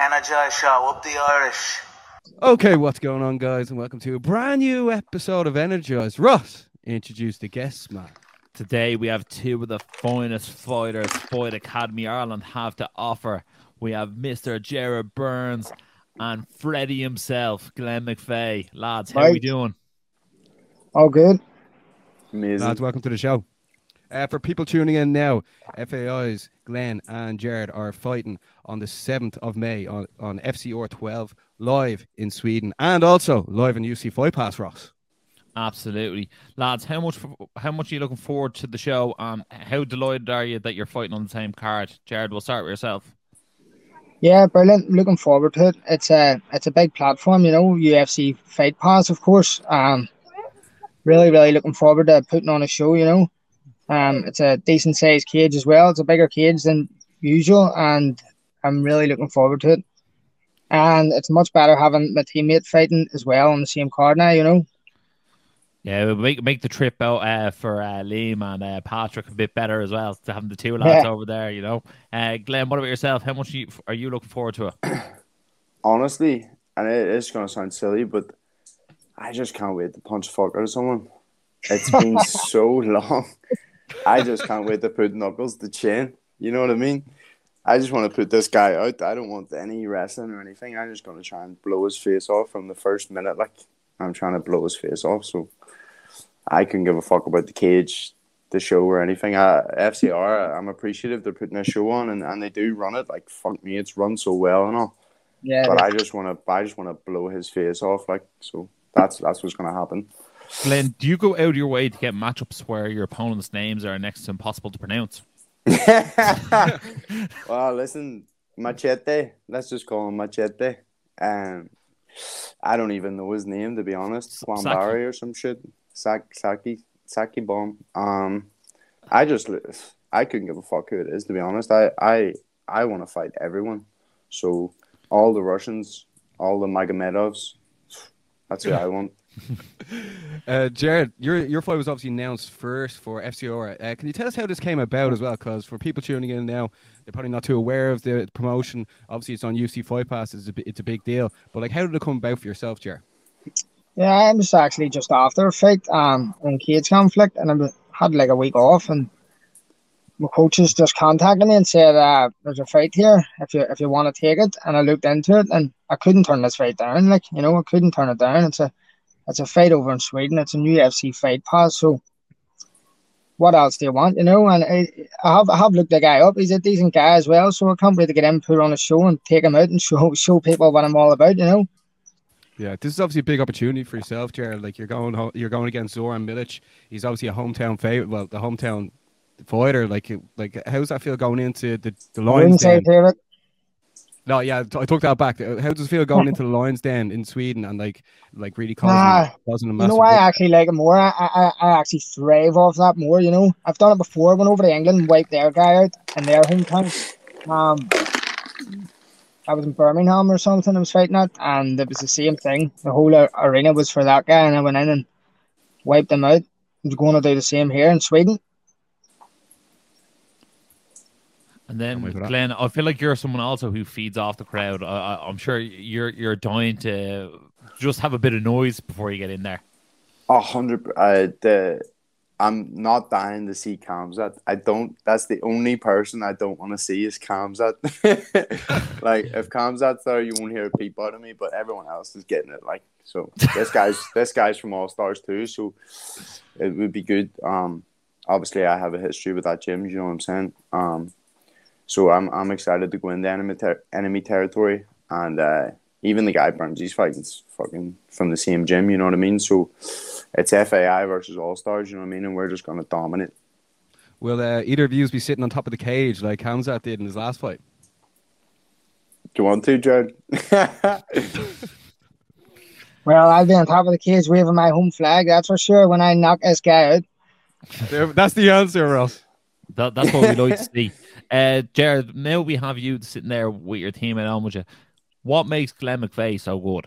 Energize Show, up the Irish. Okay, what's going on, guys, and welcome to a brand new episode of Energize. Ross, introduce the guests, man. Today we have two of the finest fighters Fight Academy Ireland have to offer. We have Mr. Jared Burns and Freddie himself, Glenn McVeigh. Lads, how are we doing? All good. Amazing. Lads, welcome to the show. Uh, for people tuning in now, FAI's Glenn and Jared are fighting on the 7th of May on, on FCR 12 live in Sweden and also live in UFC Fight Pass, Ross. Absolutely, lads. How much? How much are you looking forward to the show? Um, how delighted are you that you're fighting on the same card? Jared, we'll start with yourself. Yeah, brilliant. Looking forward to it. It's a it's a big platform, you know, UFC Fight Pass, of course. Um, really, really looking forward to putting on a show. You know, um, it's a decent sized cage as well. It's a bigger cage than usual, and I'm really looking forward to it. And it's much better having my teammate fighting as well on the same card now. You know. Yeah, we'll make make the trip out uh, for uh, Liam and uh, Patrick a bit better as well to having the two lads Yeah. over there. You know, uh, Glenn, what about yourself? How much are you, are you looking forward to it? Honestly, and it is going to sound silly, but I just can't wait to punch the fuck out of someone. It's been so long. I just can't wait to put Knuckles to chin. You know what I mean? I just want to put this guy out. I don't want any wrestling or anything. I'm just going to try and blow his face off from the first minute. Like, I'm trying to blow his face off. So I couldn't give a fuck about the cage, the show, or anything. I, FCR, I'm appreciative they're putting a show on and, and they do run it. Like, fuck me, it's run so well and all. Yeah. But I just want to, I just want to blow his face off. Like, so that's that's what's going to happen. Glenn, do you go out of your way to get matchups where your opponent's names are next to impossible to pronounce? well, listen, Machete. Let's just call him Machete. Um, I don't even know his name to be honest. Barry or some shit. Sak, Saki, Saki bomb. Um, I just, I couldn't give a fuck who it is to be honest. I, I, I want to fight everyone. So all the Russians, all the Magomedovs. That's who I want. Uh, Jared, your your fight was obviously announced first for FCR. Uh, can you tell us how this came about as well? Because for people tuning in now, they're probably not too aware of the promotion. Obviously, it's on UFC Fight Pass. It's a, it's a big deal. But like, how did it come about for yourself, Jared? Yeah, I was actually just after a fight, um, in cage conflict, and I had like a week off, and my coaches just contacted me and said, uh, "There's a fight here. If you if you want to take it," and I looked into it, and I couldn't turn this fight down. Like you know, I couldn't turn it down. It's a it's a fight over in Sweden. It's a new UFC fight pass. So, what else do you want? You know, and I, I have I have looked the guy up. He's a decent guy as well. So I can't wait to get him put on a show and take him out and show show people what I'm all about. You know. Yeah, this is obviously a big opportunity for yourself, Jared. Like you're going, ho- you're going against Zoran Milic. He's obviously a hometown favorite. Well, the hometown fighter. Like, like how's that feel going into the the Lions wouldn't say Den? favorite. No, yeah, I took that back. Uh, How does it feel going into the Lions Den in Sweden and like, like really causing, Nah, causing a You know, I actually like it more. I, I, I actually thrive off that more. You know, I've done it before. Went over to England, wiped their guy out in their hometown. Um, I was in Birmingham or something. I was fighting at, and it was the same thing. The whole arena was for that guy, and I went in and wiped him out. I'm going to do the same here in Sweden. And then Can't wait for that. Glenn, I feel like you're someone also who feeds off the crowd. I, I, I'm sure you're you're dying to just have a bit of noise before you get in there. A hundred. Uh, the I'm not dying to see Khamzat. I don't. That's the only person I don't want to see is Khamzat. like if Khamzat's there, you won't hear a peep out of me. But everyone else is getting it. Like so, this guy's this guy's from All Stars too. So it would be good. Um, obviously I have a history with that gym. You know what I'm saying? Um, so I'm I'm excited to go into enemy ter- enemy territory and uh, even the guy Burns, he's fighting fucking from the same gym. You know what I mean? So it's FAI versus All Stars. You know what I mean? And we're just gonna dominate. Will uh, either of you be sitting on top of the cage like Khamzat did in his last fight? Do you want to, Jared? Well, I'll be on top of the cage waving my home flag. That's for sure. When I knock this guy out. That's the answer, Ross. That, that's what we like to see. Uh, Jared, now we have you sitting there with your team at home with you. What makes Glenn McVeigh so good?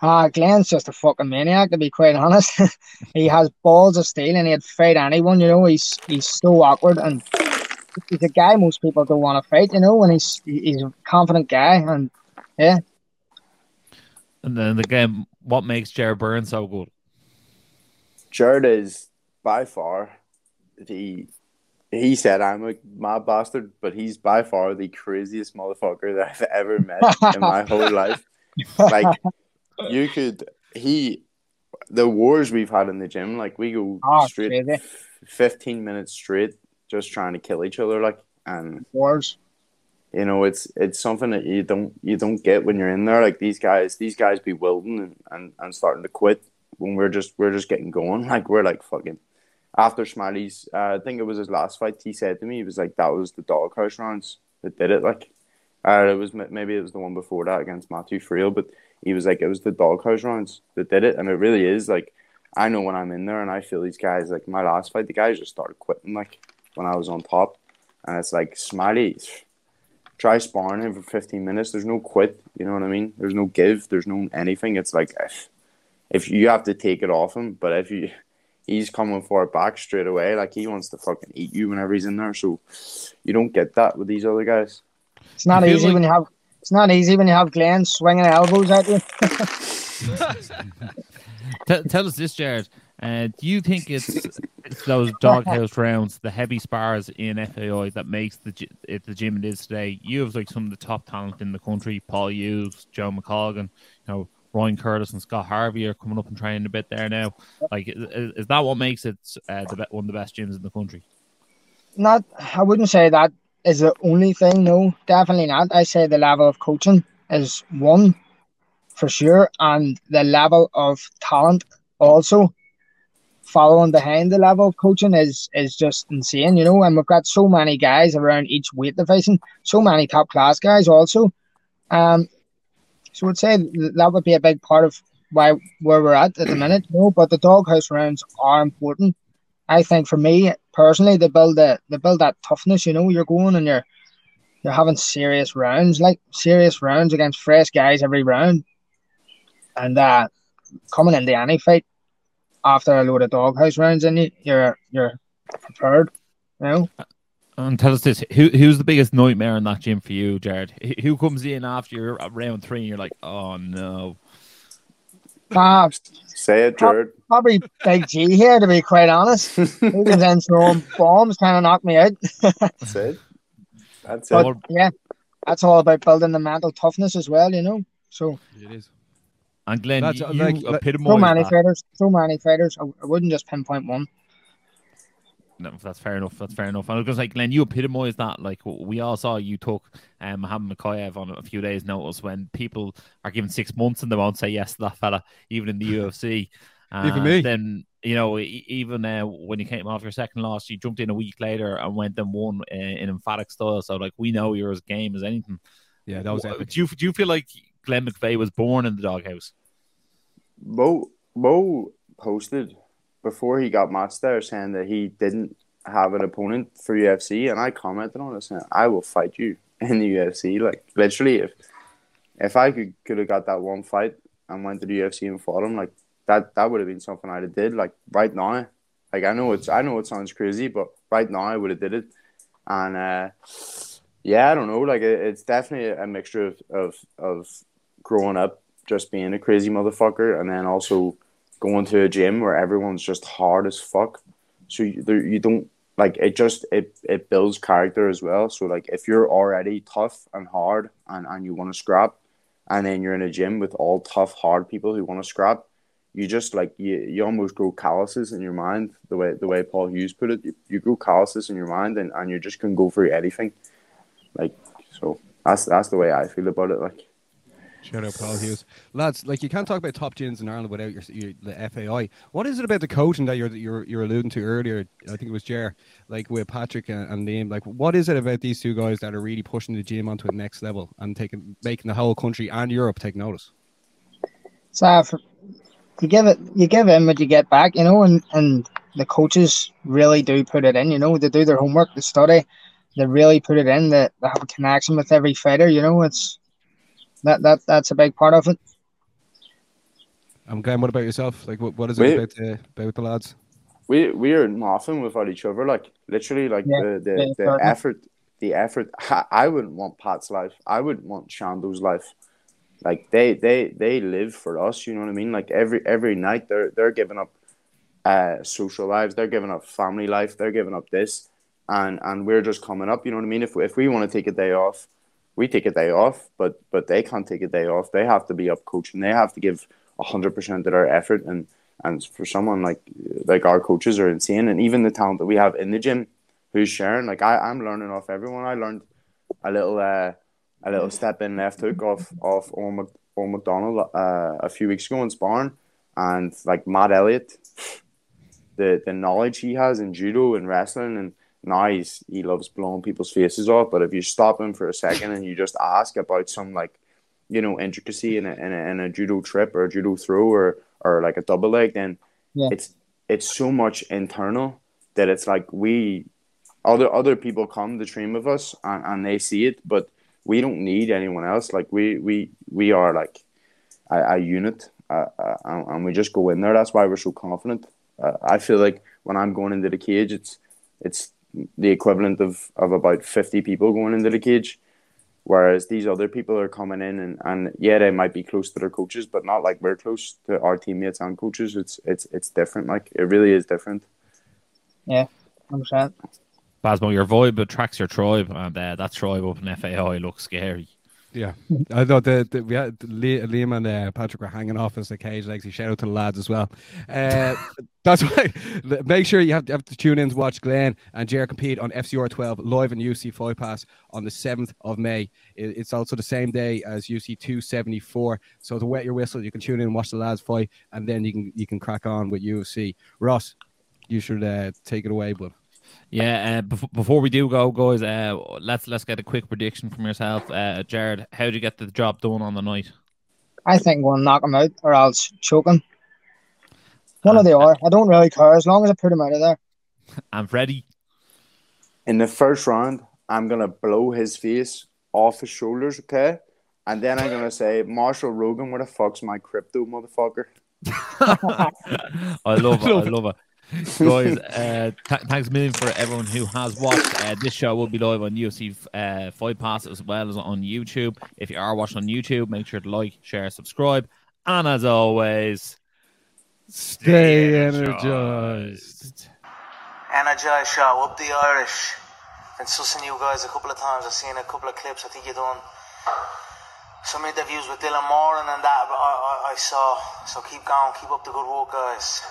Ah, Glenn's just a fucking maniac to be quite honest. he has balls of steel and he'd fight anyone, you know. He's he's so awkward and he's a guy most people don't want to fight, you know, and he's he's a confident guy and yeah. And then again, what makes Jared Burns so good? Jared is by far the he said I'm a mad bastard, but he's by far the craziest motherfucker that I've ever met in my whole life. Like you could he the wars we've had in the gym, like we go Oh, straight crazy. fifteen minutes straight just trying to kill each other like and Wars. you know it's it's something that you don't you don't get when you're in there like these guys these guys be wilting and, and, and starting to quit when we're just we're just getting going like we're like fucking after Smiley's uh, I think it was his last fight he said to me he was like that was the doghouse rounds that did it like uh, it was maybe it was the one before that against Matthew Friel but he was like it was the doghouse rounds that did it and it really is like I know when I'm in there and I feel these guys like my last fight the guys just started quitting like when I was on top and it's like Smiley try sparring him for 15 minutes. There's no quit. You know what I mean? There's no give. There's no anything. It's like if, if you have to take it off him, but if you he's coming for it back straight away, like he wants to fucking eat you whenever he's in there. So you don't get that with these other guys. It's not easy like- when you have it's not easy when you have Glenn swinging elbows at you. T- tell us this, Jared. Uh, do you think it's, it's those doghouse rounds, the heavy spars in FAI that makes the gy- it the gym it is today? You have like some of the top talent in the country: Paul Hughes, Joe McColgan, you know, Ryan Curtis, and Scott Harvey are coming up and training a bit there now. Like, is, is that what makes it uh, the one of the best gyms in the country? Not I wouldn't say that is the only thing, no, definitely not. I say the level of coaching is one for sure, and the level of talent also following behind the level of coaching is is just insane, you know. And we've got so many guys around each weight division, so many top class guys also. Um, so I'd say that would be a big part of why where we're at at the minute, know. But the doghouse rounds are important. I think for me personally, they build the they build that toughness. You know, you're going and you're you're having serious rounds, like serious rounds against fresh guys every round, and uh, coming into any fight after a load of doghouse rounds in you, you're you're prepared. You know, And tell us this: who who's the biggest nightmare in that gym for you, Jared? Who- Who comes in after you're round three and you're like, oh no, uh, Say it, Jared. probably Big G here to be quite honest. He was in throwing bombs, kind of knocked me out. Say it. That's But it. yeah, that's all about building the mental toughness as well. You know, so. It is. And Glenn, That's, you, uh, you like- like- epitomise So many that. fighters, so many fighters. I, I wouldn't just pinpoint one. No, that's fair enough. That's fair enough. And I was going to say, Glenn, you epitomise that. Like we all saw, you took um, Mohammed Mokaev on a few days' notice when people are given six months and they won't say yes to that fella, even in the UFC. Even me. Then you know, e- even uh, when you came off your second loss, you jumped in a week later and went and won uh, in emphatic style. So like we know you're as game as anything. Yeah, that was Wh- epic. Do you do you feel like Glenn McVeigh was born in the doghouse? Mo Mo posted before he got matched there saying that he didn't have an opponent for UFC, and I commented on it saying, "I will fight you in the UFC." Like literally, if if I could could have got that one fight and went to the UFC and fought him, like that that would have been something I'd have did. Like right now, like I know it's I know it sounds crazy, but right now I would have did it, and uh, yeah, I don't know. Like it, it's definitely a mixture of of of growing up just being a crazy motherfucker, and then also going to a gym where everyone's just hard as fuck. So you, you don't like it. Just it it builds character as well. So like if you're already tough and hard, and and you want to scrap, and then you're in a gym with all tough, hard people who want to scrap, you just like you, you almost grow calluses in your mind. The way the way Paul Hughes put it, you, you grow calluses in your mind, and and you just can go for anything. Like so, that's that's the way I feel about it. Like. Shout out Paul Hughes, lads. Like you can't talk about top gyms in Ireland without your, your the FAI. What is it about the coaching that you're you're you're alluding to earlier? I think it was Jer, like with Patrick and, and Liam. Like, what is it about these two guys that are really pushing the gym onto a next level and taking making the whole country and Europe take notice? So for, you give it, you give in what you get back, you know, and and the coaches really do put it in. You know, they do their homework, they study, they really put it in. They, they have a connection with every fighter. You know, it's that that that's a big part of it. I'm Glenn. What about yourself? Like, what, what is it Wait. about the about the lads? we we are nothing without each other. Like literally, like Yeah, the the, yeah, the effort, the effort. I, I wouldn't want Pat's life. I wouldn't want Shando's life. Like they they they live for us. You know what I mean? Like every every night they're they're giving up uh social lives. They're giving up family life. They're giving up this, and and we're just coming up. You know what I mean? If if we want to take a day off. We take a day off, but but they can't take a day off. They have to be up coaching. They have to give hundred percent of their effort, and and for someone like like our coaches are insane, and even the talent that we have in the gym, who's sharing. Like I, I'm learning off everyone. I learned a little uh, a little step in left hook off off Owen, Mc, Owen McDonald uh, a few weeks ago in sparring, and like Matt Elliott, the the knowledge he has in judo and wrestling, and now he's he loves blowing people's faces off. But if you stop him for a second and you just ask about some like you know intricacy in a, in a, in a judo trip or a judo throw or or like a double leg, then Yeah. it's it's so much internal that it's like we other other people come to train with us and, and they see it, but we don't need anyone else. Like we we we are like a, a unit, uh, uh, and, and we just go in there. That's why we're so confident. Uh, I feel like when I'm going into the cage, it's it's the equivalent of, of about fifty people going into the cage. Whereas these other people are coming in and, and yeah, they might be close to their coaches, but not like we're close to our teammates and coaches. It's it's it's different. Like it really is different. Yeah, hundred percent. Basmo, your vibe attracts your tribe, and uh, that tribe up in FAI looks scary. Yeah, I thought that the, we had Li- Liam and uh, Patrick were hanging off us the cage legs. Shout out to the lads as well. Uh, that's why. Make sure you have, have to tune in to watch Glenn and Jer compete on FCR 12 live in UFC Fight Pass on the 7th of May. It- it's also the same day as UFC 274. So to wet your whistle, you can tune in and watch the lads fight, and then you can you can crack on with UFC. Ross, you should uh, take it away, bud. Yeah, uh, before, before we do go, guys, uh, let's let's get a quick prediction from yourself, uh, Jared. How do you get the job done on the night? I think we'll knock him out or else choke him. One or the other. I don't really care as long as I put him out of there. I'm Freddie, In the first round, I'm gonna blow his face off his shoulders, okay? And then I'm gonna say, Marshall Rogan, where the fuck's my crypto, motherfucker? I love it. I love it. Guys, uh, th- thanks a million for everyone who has watched. Uh, this show will be live on UFC uh, Fight Pass as well as on YouTube. If you are watching on YouTube, make sure to like, share, subscribe. And as always, Stay energized. Energize show, up the Irish. Been sussing you guys a couple of times. I've seen a couple of clips. I think you done some interviews with Dylan Moran and that. I, I, I saw. So keep going, keep up the good work, guys.